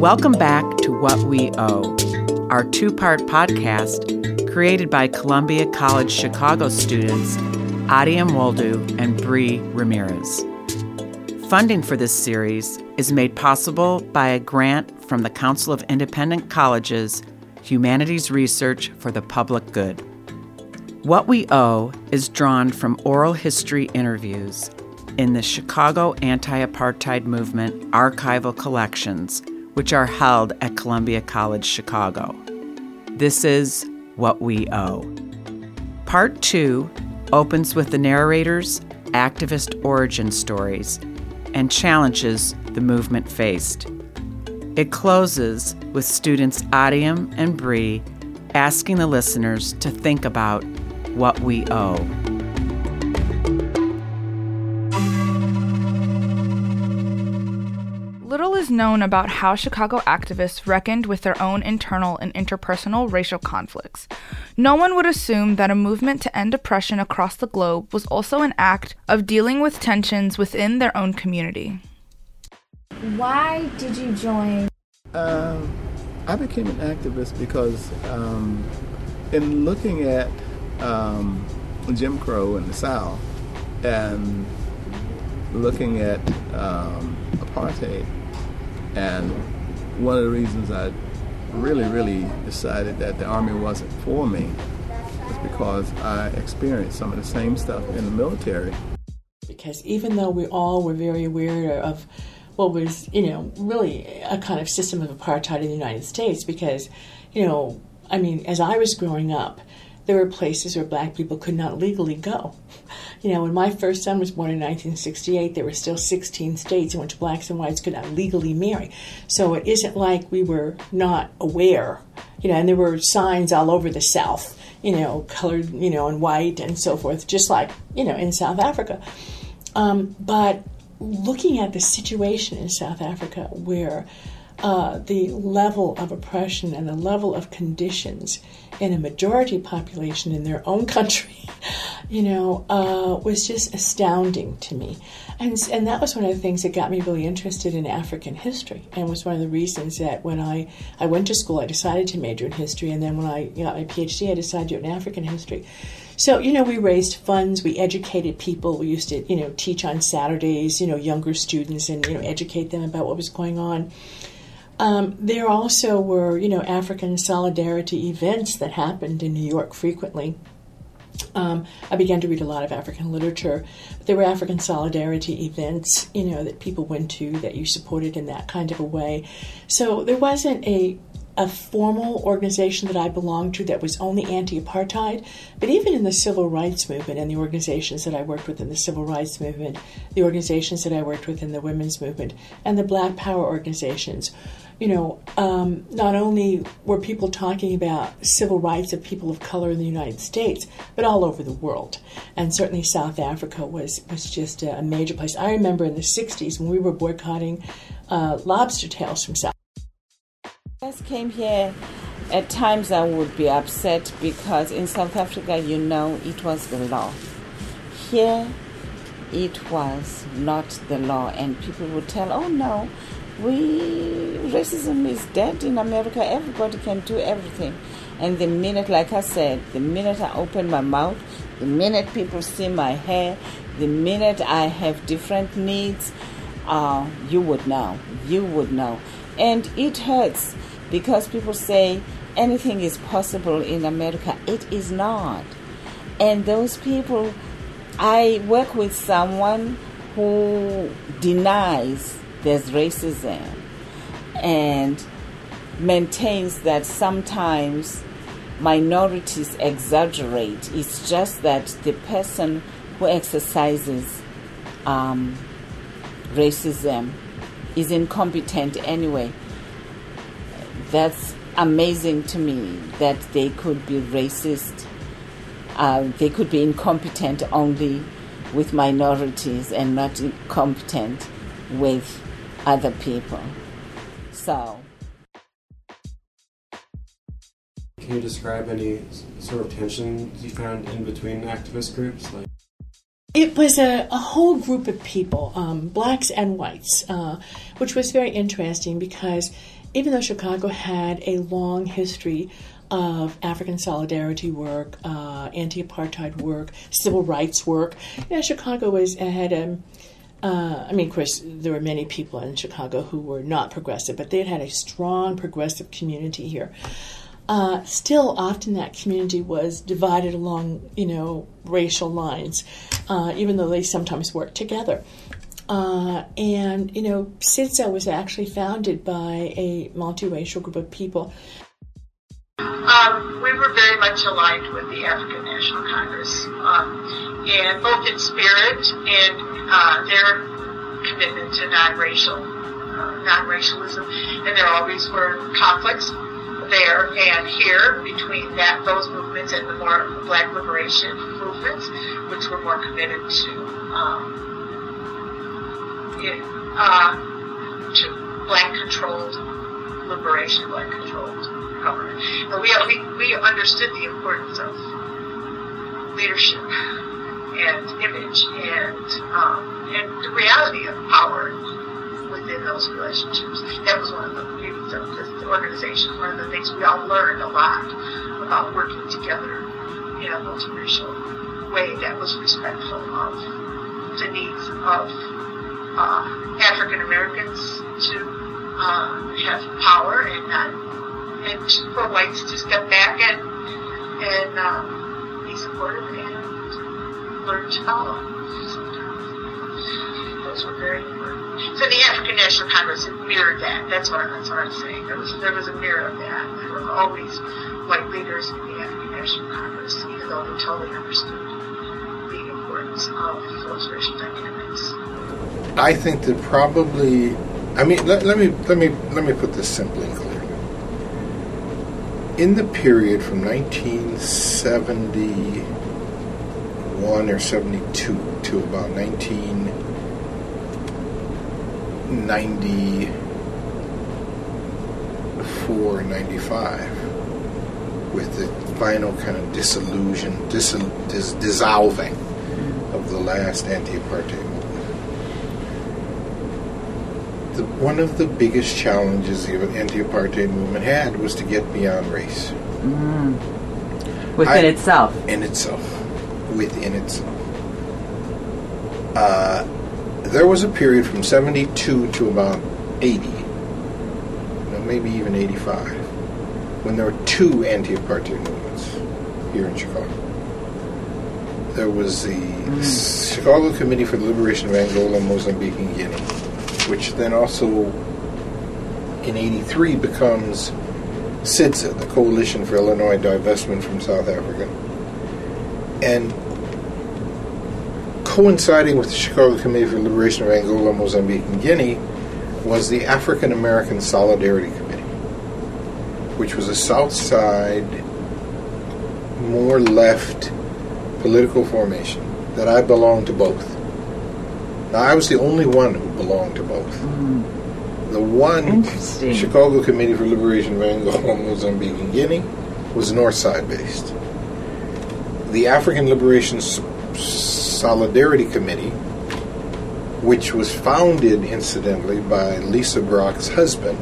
Welcome back to What We Owe, our two part podcast created by Columbia College Chicago students Adia Mwoldu and Bree Ramirez. Funding for this series is made possible by a grant from the Council of Independent Colleges Humanities Research for the Public Good. What We Owe is drawn from oral history interviews in the Chicago Anti Apartheid Movement archival collections, which are held at Columbia College Chicago. This is What We Owe. Part 2 opens with the narrator's activist origin stories and challenges the movement faced. It closes with students Adium and Bree asking the listeners to think about what we owe. Is known about how Chicago activists reckoned with their own internal and interpersonal racial conflicts. No one would assume that a movement to end oppression across the globe was also an act of dealing with tensions within their own community. Why did you join? Um, I became an activist because, um, in looking at um, Jim Crow in the South and looking at um, apartheid, and one of the reasons I really, really decided that the Army wasn't for me was because I experienced some of the same stuff in the military. Because even though we all were very aware of what was, you know, really a kind of system of apartheid in the United States, because, you know, I mean, as I was growing up, there were places where black people could not legally go. You know, when my first son was born in 1968, there were still 16 states in which blacks and whites could not legally marry. So it isn't like we were not aware, you know, and there were signs all over the South, you know, colored, you know, and white and so forth, just like, you know, in South Africa. Um, but looking at the situation in South Africa where uh, the level of oppression and the level of conditions in a majority population in their own country, you know, uh, was just astounding to me. And, and that was one of the things that got me really interested in African history and was one of the reasons that when I, I went to school, I decided to major in history. And then when I got my PhD, I decided to do in African history. So, you know, we raised funds, we educated people. We used to, you know, teach on Saturdays, you know, younger students and, you know, educate them about what was going on. Um, there also were, you know, African solidarity events that happened in New York frequently. Um, I began to read a lot of African literature. But There were African solidarity events, you know, that people went to that you supported in that kind of a way. So there wasn't a a formal organization that I belonged to that was only anti apartheid, but even in the civil rights movement and the organizations that I worked with in the civil rights movement, the organizations that I worked with in the women's movement, and the black power organizations, you know, um, not only were people talking about civil rights of people of color in the United States, but all over the world. And certainly South Africa was, was just a, major place. I remember in the 60s when we were boycotting uh, lobster tails from South I came here, at times I would be upset because in South Africa, you know, it was the law. Here, it was not the law, and people would tell, oh no, we racism is dead in America. Everybody can do everything. And the minute, like I said, the minute I open my mouth, the minute people see my hair, the minute I have different needs, uh, you would know. You would know. And it hurts because people say anything is possible in America. It is not. And those people, I work with someone who denies there's racism and maintains that sometimes minorities exaggerate. It's just that the person who exercises um, racism is incompetent anyway. That's amazing to me that they could be racist. Uh, they could be incompetent only with minorities and not incompetent with other people. So. Can you describe any sort of tensions you found in between activist groups? Like it was a, a whole group of people, um, blacks and whites, uh, which was very interesting because even though Chicago had a long history of African solidarity work, uh, anti-apartheid work, civil rights work, you know, Chicago was had a uh, I mean, of course, there were many people in Chicago who were not progressive, but they had a strong progressive community here. Uh, still, often that community was divided along, you know, racial lines, uh, even though they sometimes worked together. Uh, and, you know, CIDSA was actually founded by a multiracial group of people. Um, we were very much aligned with the African National Congress, um, and both in spirit and uh, their commitment to non-racial, uh, non-racialism, and there always were conflicts there and here between that those movements and the more black liberation movements, which were more committed to um, uh, to black controlled liberation, black controlled government. And we, we we understood the importance of leadership and image and um, and the reality of power within those relationships. That was one of the beauties of this organization. One of the things we all learned a lot about working together in a multiracial way that was respectful of the needs of uh, African Americans to uh, have power and not, and for whites to step back and and um, be supportive and learn to follow. Those were very important. So the African National Congress mirrored that. That's what that's what I'm saying. There was there was a mirror of that. There were always white leaders in the African National Congress, even though they totally understood the importance of those racial dynamics. I think that probably, I mean, let, let me let me let me put this simply and clearly. In the period from 1971 or 72 to about 1994, 95, with the final kind of disillusion, dissol, dis, dissolving of the last anti-apartheid the, one of the biggest challenges the anti-apartheid movement had was to get beyond race. Mm. Within I- itself. In itself, within itself. Uh, there was a period from 72 to about 80, maybe even 85, when there were two anti-apartheid movements here in Chicago. There was the Chicago Committee for the Liberation of Angola, Mozambique, and Guinea, which then also in 83 becomes CIDSA, the Coalition for Illinois Divestment from South Africa. And coinciding with the Chicago Committee for Liberation of Angola, Mozambique, and Guinea was the African American Solidarity Committee, which was a South Side, more left political formation that I belonged to both. Now, I was the only one who belonged to both. Hmm. The one Chicago Committee for Liberation of Angola, Mozambique, and Guinea was North Side based. The African Liberation S- Solidarity Committee, which was founded, incidentally, by Lisa Brock's husband,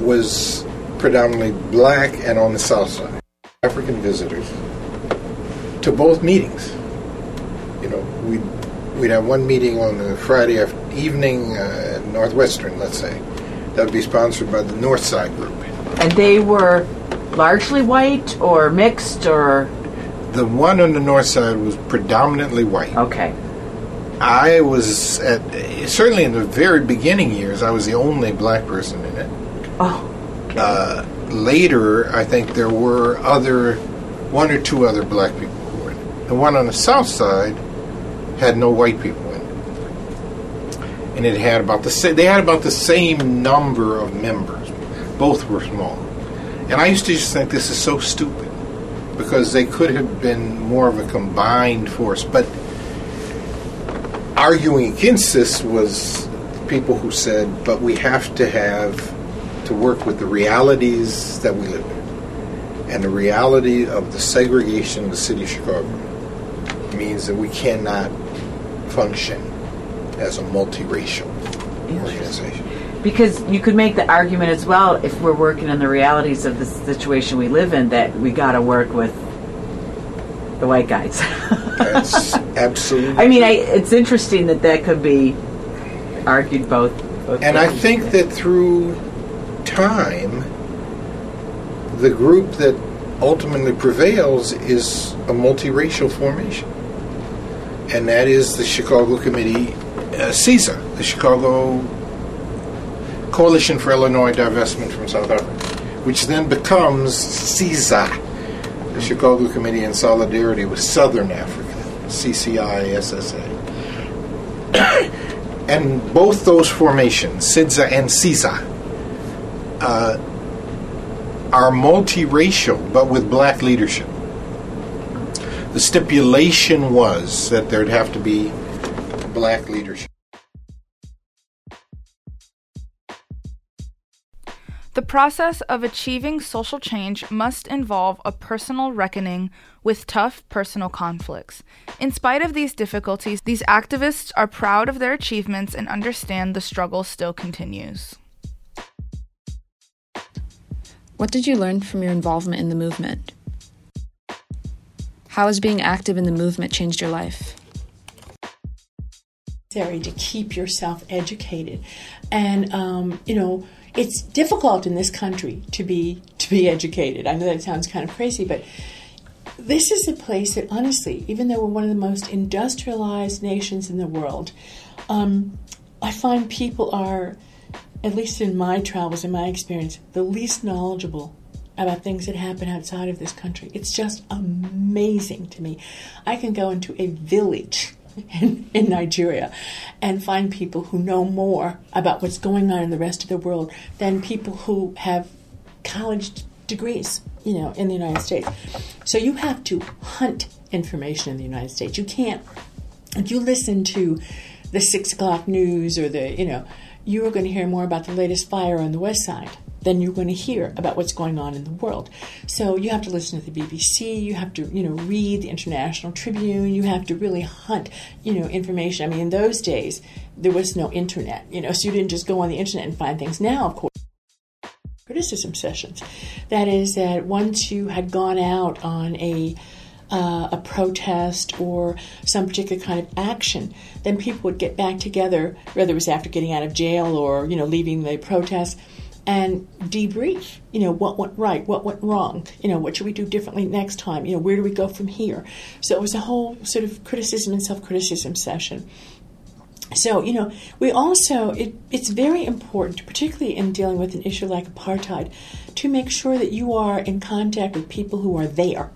was predominantly black and on the South Side. African visitors to both meetings. You know, we'd, we'd have one meeting on the Friday evening, uh, at Northwestern, let's say. That would be sponsored by the North Side Group. And they were largely white or mixed or. The one on the North Side was predominantly white. Okay. I was at certainly in the very beginning years. I was the only black person in it. Oh. Uh, later, I think there were other one or two other black people who were in it. The one on the south side had no white people in it, and it had about the sa- they had about the same number of members. Both were small, and I used to just think this is so stupid because they could have been more of a combined force, but arguing against this was people who said, but we have to have to work with the realities that we live in. And the reality of the segregation of the city of Chicago means that we cannot function as a multiracial organization. because you could make the argument as well if we're working in the realities of the situation we live in that we got to work with the white guys. That's absolutely. I mean, I, it's interesting that that could be argued both. both And I think that through time, the group that ultimately prevails is a multiracial formation. And that is the Chicago Committee, uh, CIDSA, the Chicago Coalition for Illinois Divestment from South Africa, which then becomes CISA, the Chicago Committee in Solidarity with Southern Africa, CCI SSA. and both those formations, CIDSA and CISA, uh, are multiracial but with black leadership. The stipulation was that there'd have to be black leadership. The process of achieving social change must involve a personal reckoning with tough personal conflicts. In spite of these difficulties, these activists are proud of their achievements and understand the struggle still continues. What did you learn from your involvement in the movement? How has being active in the movement changed your life? to keep yourself educated and um, you know it's difficult in this country to be to be educated i know that sounds kind of crazy but this is a place that honestly even though we're one of the most industrialized nations in the world um, i find people are at least in my travels in my experience the least knowledgeable about things that happen outside of this country it's just amazing to me i can go into a village in, in Nigeria and find people who know more about what's going on in the rest of the world than people who have college degrees, you know, in the United States. So you have to hunt information in the United States. You can't, if you listen to the six o'clock news or the, you know, you are going to hear more about the latest fire on the West Side than you're going to hear about what's going on in the world. So you have to listen to the BBC, you have to, you know, read the International Tribune, you have to really hunt, you know, information. I mean, in those days, there was no internet, you know, so you didn't just go on the internet and find things. Now, of course, criticism sessions. That is that once you had gone out on a uh, a protest or some particular kind of action, then people would get back together, whether it was after getting out of jail or you know leaving the protest, and debrief. You know what went right, what went wrong. You know what should we do differently next time. You know where do we go from here. So it was a whole sort of criticism and self criticism session. So, you know, we also, it, it's very important, particularly in dealing with an issue like apartheid, to make sure that you are in contact with people who are there,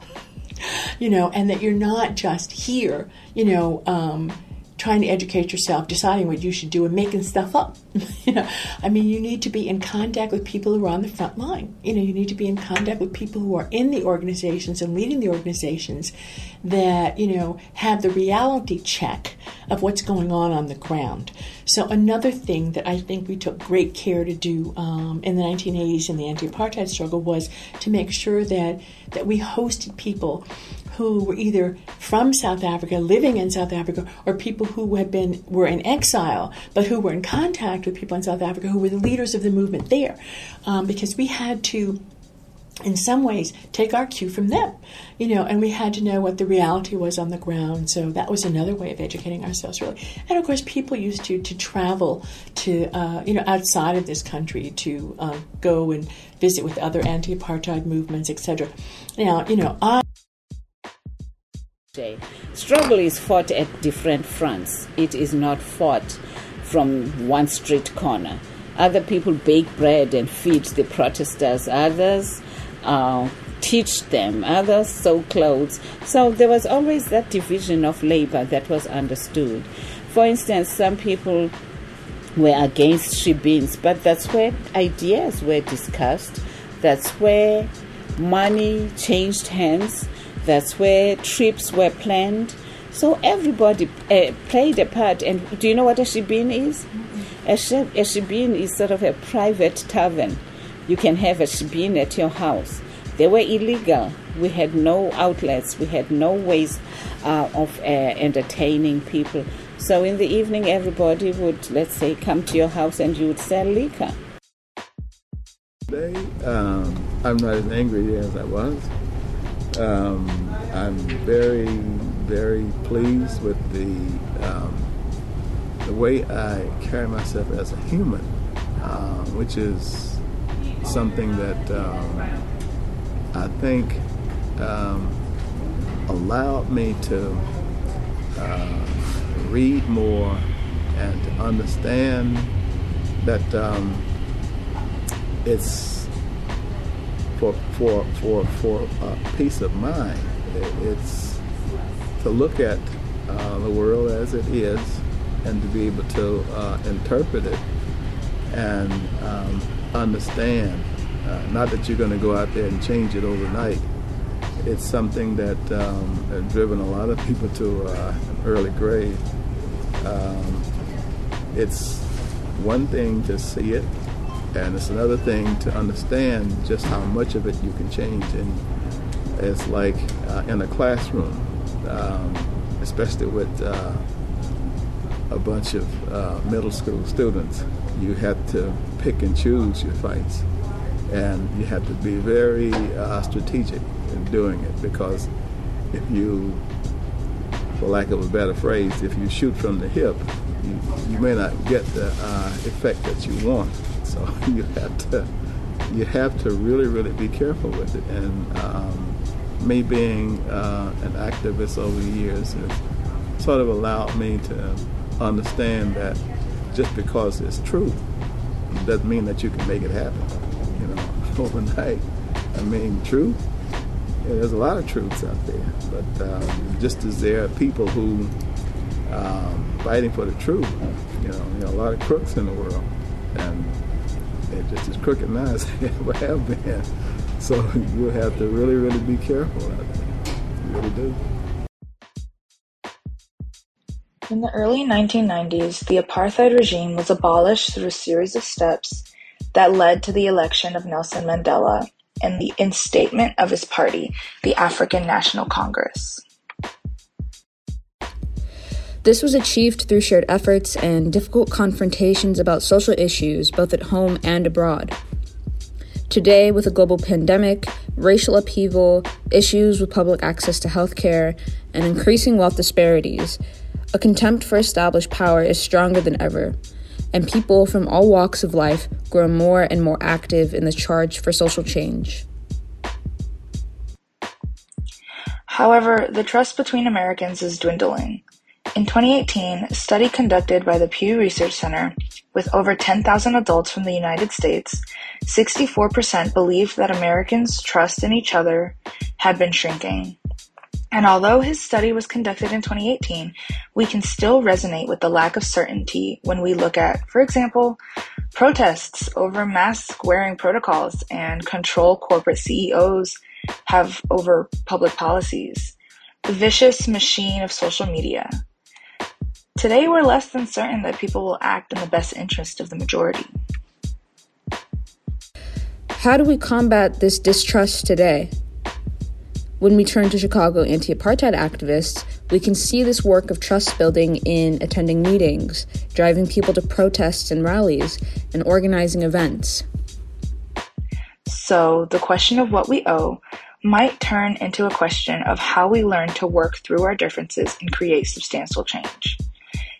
you know, and that you're not just here, you know, um, trying to educate yourself, deciding what you should do, and making stuff up. you know, I mean, you need to be in contact with people who are on the front line. You know, you need to be in contact with people who are in the organizations and leading the organizations that you know have the reality check of what's going on on the ground. So another thing that I think we took great care to do um, in the 1980s in the anti-apartheid struggle was to make sure that that we hosted people who were either from South Africa, living in South Africa, or people who had been were in exile, but who were in contact with people in South Africa who were the leaders of the movement there, um, because we had to. In some ways, take our cue from them, you know, and we had to know what the reality was on the ground. So that was another way of educating ourselves, really. And of course, people used to to travel to, uh, you know, outside of this country to uh, go and visit with other anti-apartheid movements, etc. Now, you know, I. Struggle is fought at different fronts. It is not fought from one street corner. Other people bake bread and feed the protesters. Others uh, teach them. Others sew clothes. So there was always that division of labor that was understood. For instance, some people were against shebeens, but that's where ideas were discussed. That's where money changed hands. That's where trips were planned. So everybody uh, played a part. And do you know what a shebeen is? A, she- a shebeen is sort of a private tavern. You can have a shebeen at your house. They were illegal. We had no outlets. We had no ways uh, of uh, entertaining people. So in the evening, everybody would, let's say, come to your house and you would sell liquor. Today, um, I'm not as angry as I was. Um, I'm very, very pleased with the um, the way I carry myself as a human, uh, which is something that um, I think um, allowed me to uh, read more and to understand that um, it's for for for for uh, peace of mind. It's to look at uh, the world as it is and to be able to uh, interpret it and um, understand. Uh, not that you're going to go out there and change it overnight. It's something that um, has driven a lot of people to uh, an early grave. Um, it's one thing to see it, and it's another thing to understand just how much of it you can change. And it's like uh, in a classroom, um, especially with uh, a bunch of uh, middle school students, you have to pick and choose your fights. And you have to be very uh, strategic in doing it because if you, for lack of a better phrase, if you shoot from the hip, you, you may not get the uh, effect that you want. So you have to you have to really really be careful with it. And um, me being uh, an activist over the years has sort of allowed me to understand that just because it's true doesn't mean that you can make it happen. You know, overnight. I mean, true. Yeah, there's a lot of truths out there, but um, just as there are people who um, fighting for the truth, you know, you know, a lot of crooks in the world, and they're just as crooked now as they ever have been. So you have to really, really be careful out there. You really do. In the early 1990s, the apartheid regime was abolished through a series of steps that led to the election of Nelson Mandela and the instatement of his party, the African National Congress. This was achieved through shared efforts and difficult confrontations about social issues both at home and abroad. Today, with a global pandemic, racial upheaval, issues with public access to healthcare, and increasing wealth disparities, a contempt for established power is stronger than ever, and people from all walks of life grow more and more active in the charge for social change. However, the trust between Americans is dwindling. In 2018, a study conducted by the Pew Research Center with over 10,000 adults from the United States, 64% believed that Americans' trust in each other had been shrinking. And although his study was conducted in 2018, we can still resonate with the lack of certainty when we look at, for example, protests over mask wearing protocols and control corporate CEOs have over public policies. The vicious machine of social media. Today, we're less than certain that people will act in the best interest of the majority. How do we combat this distrust today? When we turn to Chicago anti apartheid activists, we can see this work of trust building in attending meetings, driving people to protests and rallies, and organizing events. So, the question of what we owe might turn into a question of how we learn to work through our differences and create substantial change.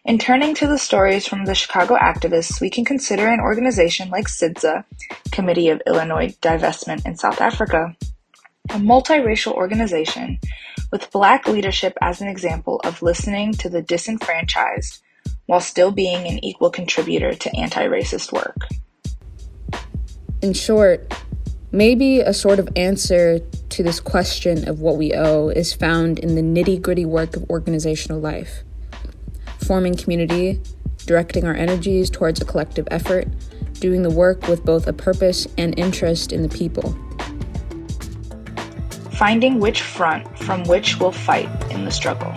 In turning to the stories from the Chicago activists, we can consider an organization like CIDSA, Committee of Illinois Divestment in South Africa, a multiracial organization with black leadership as an example of listening to the disenfranchised while still being an equal contributor to anti racist work. In short, maybe a sort of answer to this question of what we owe is found in the nitty gritty work of organizational life forming community, directing our energies towards a collective effort, doing the work with both a purpose and interest in the people. Finding which front from which we'll fight in the struggle.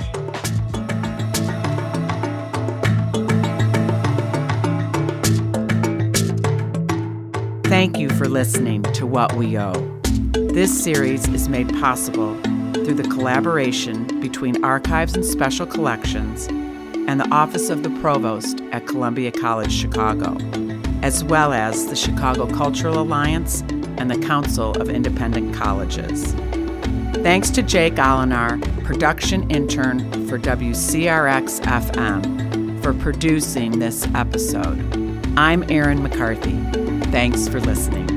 Thank you for listening to What We Owe. This series is made possible through the collaboration between Archives and Special Collections and the Office of the Provost at Columbia College Chicago, as well as the Chicago Cultural Alliance and the Council of Independent Colleges. Thanks to Jake Olinar, production intern for WCRX FM, for producing this episode. I'm Erin McCarthy. Thanks for listening.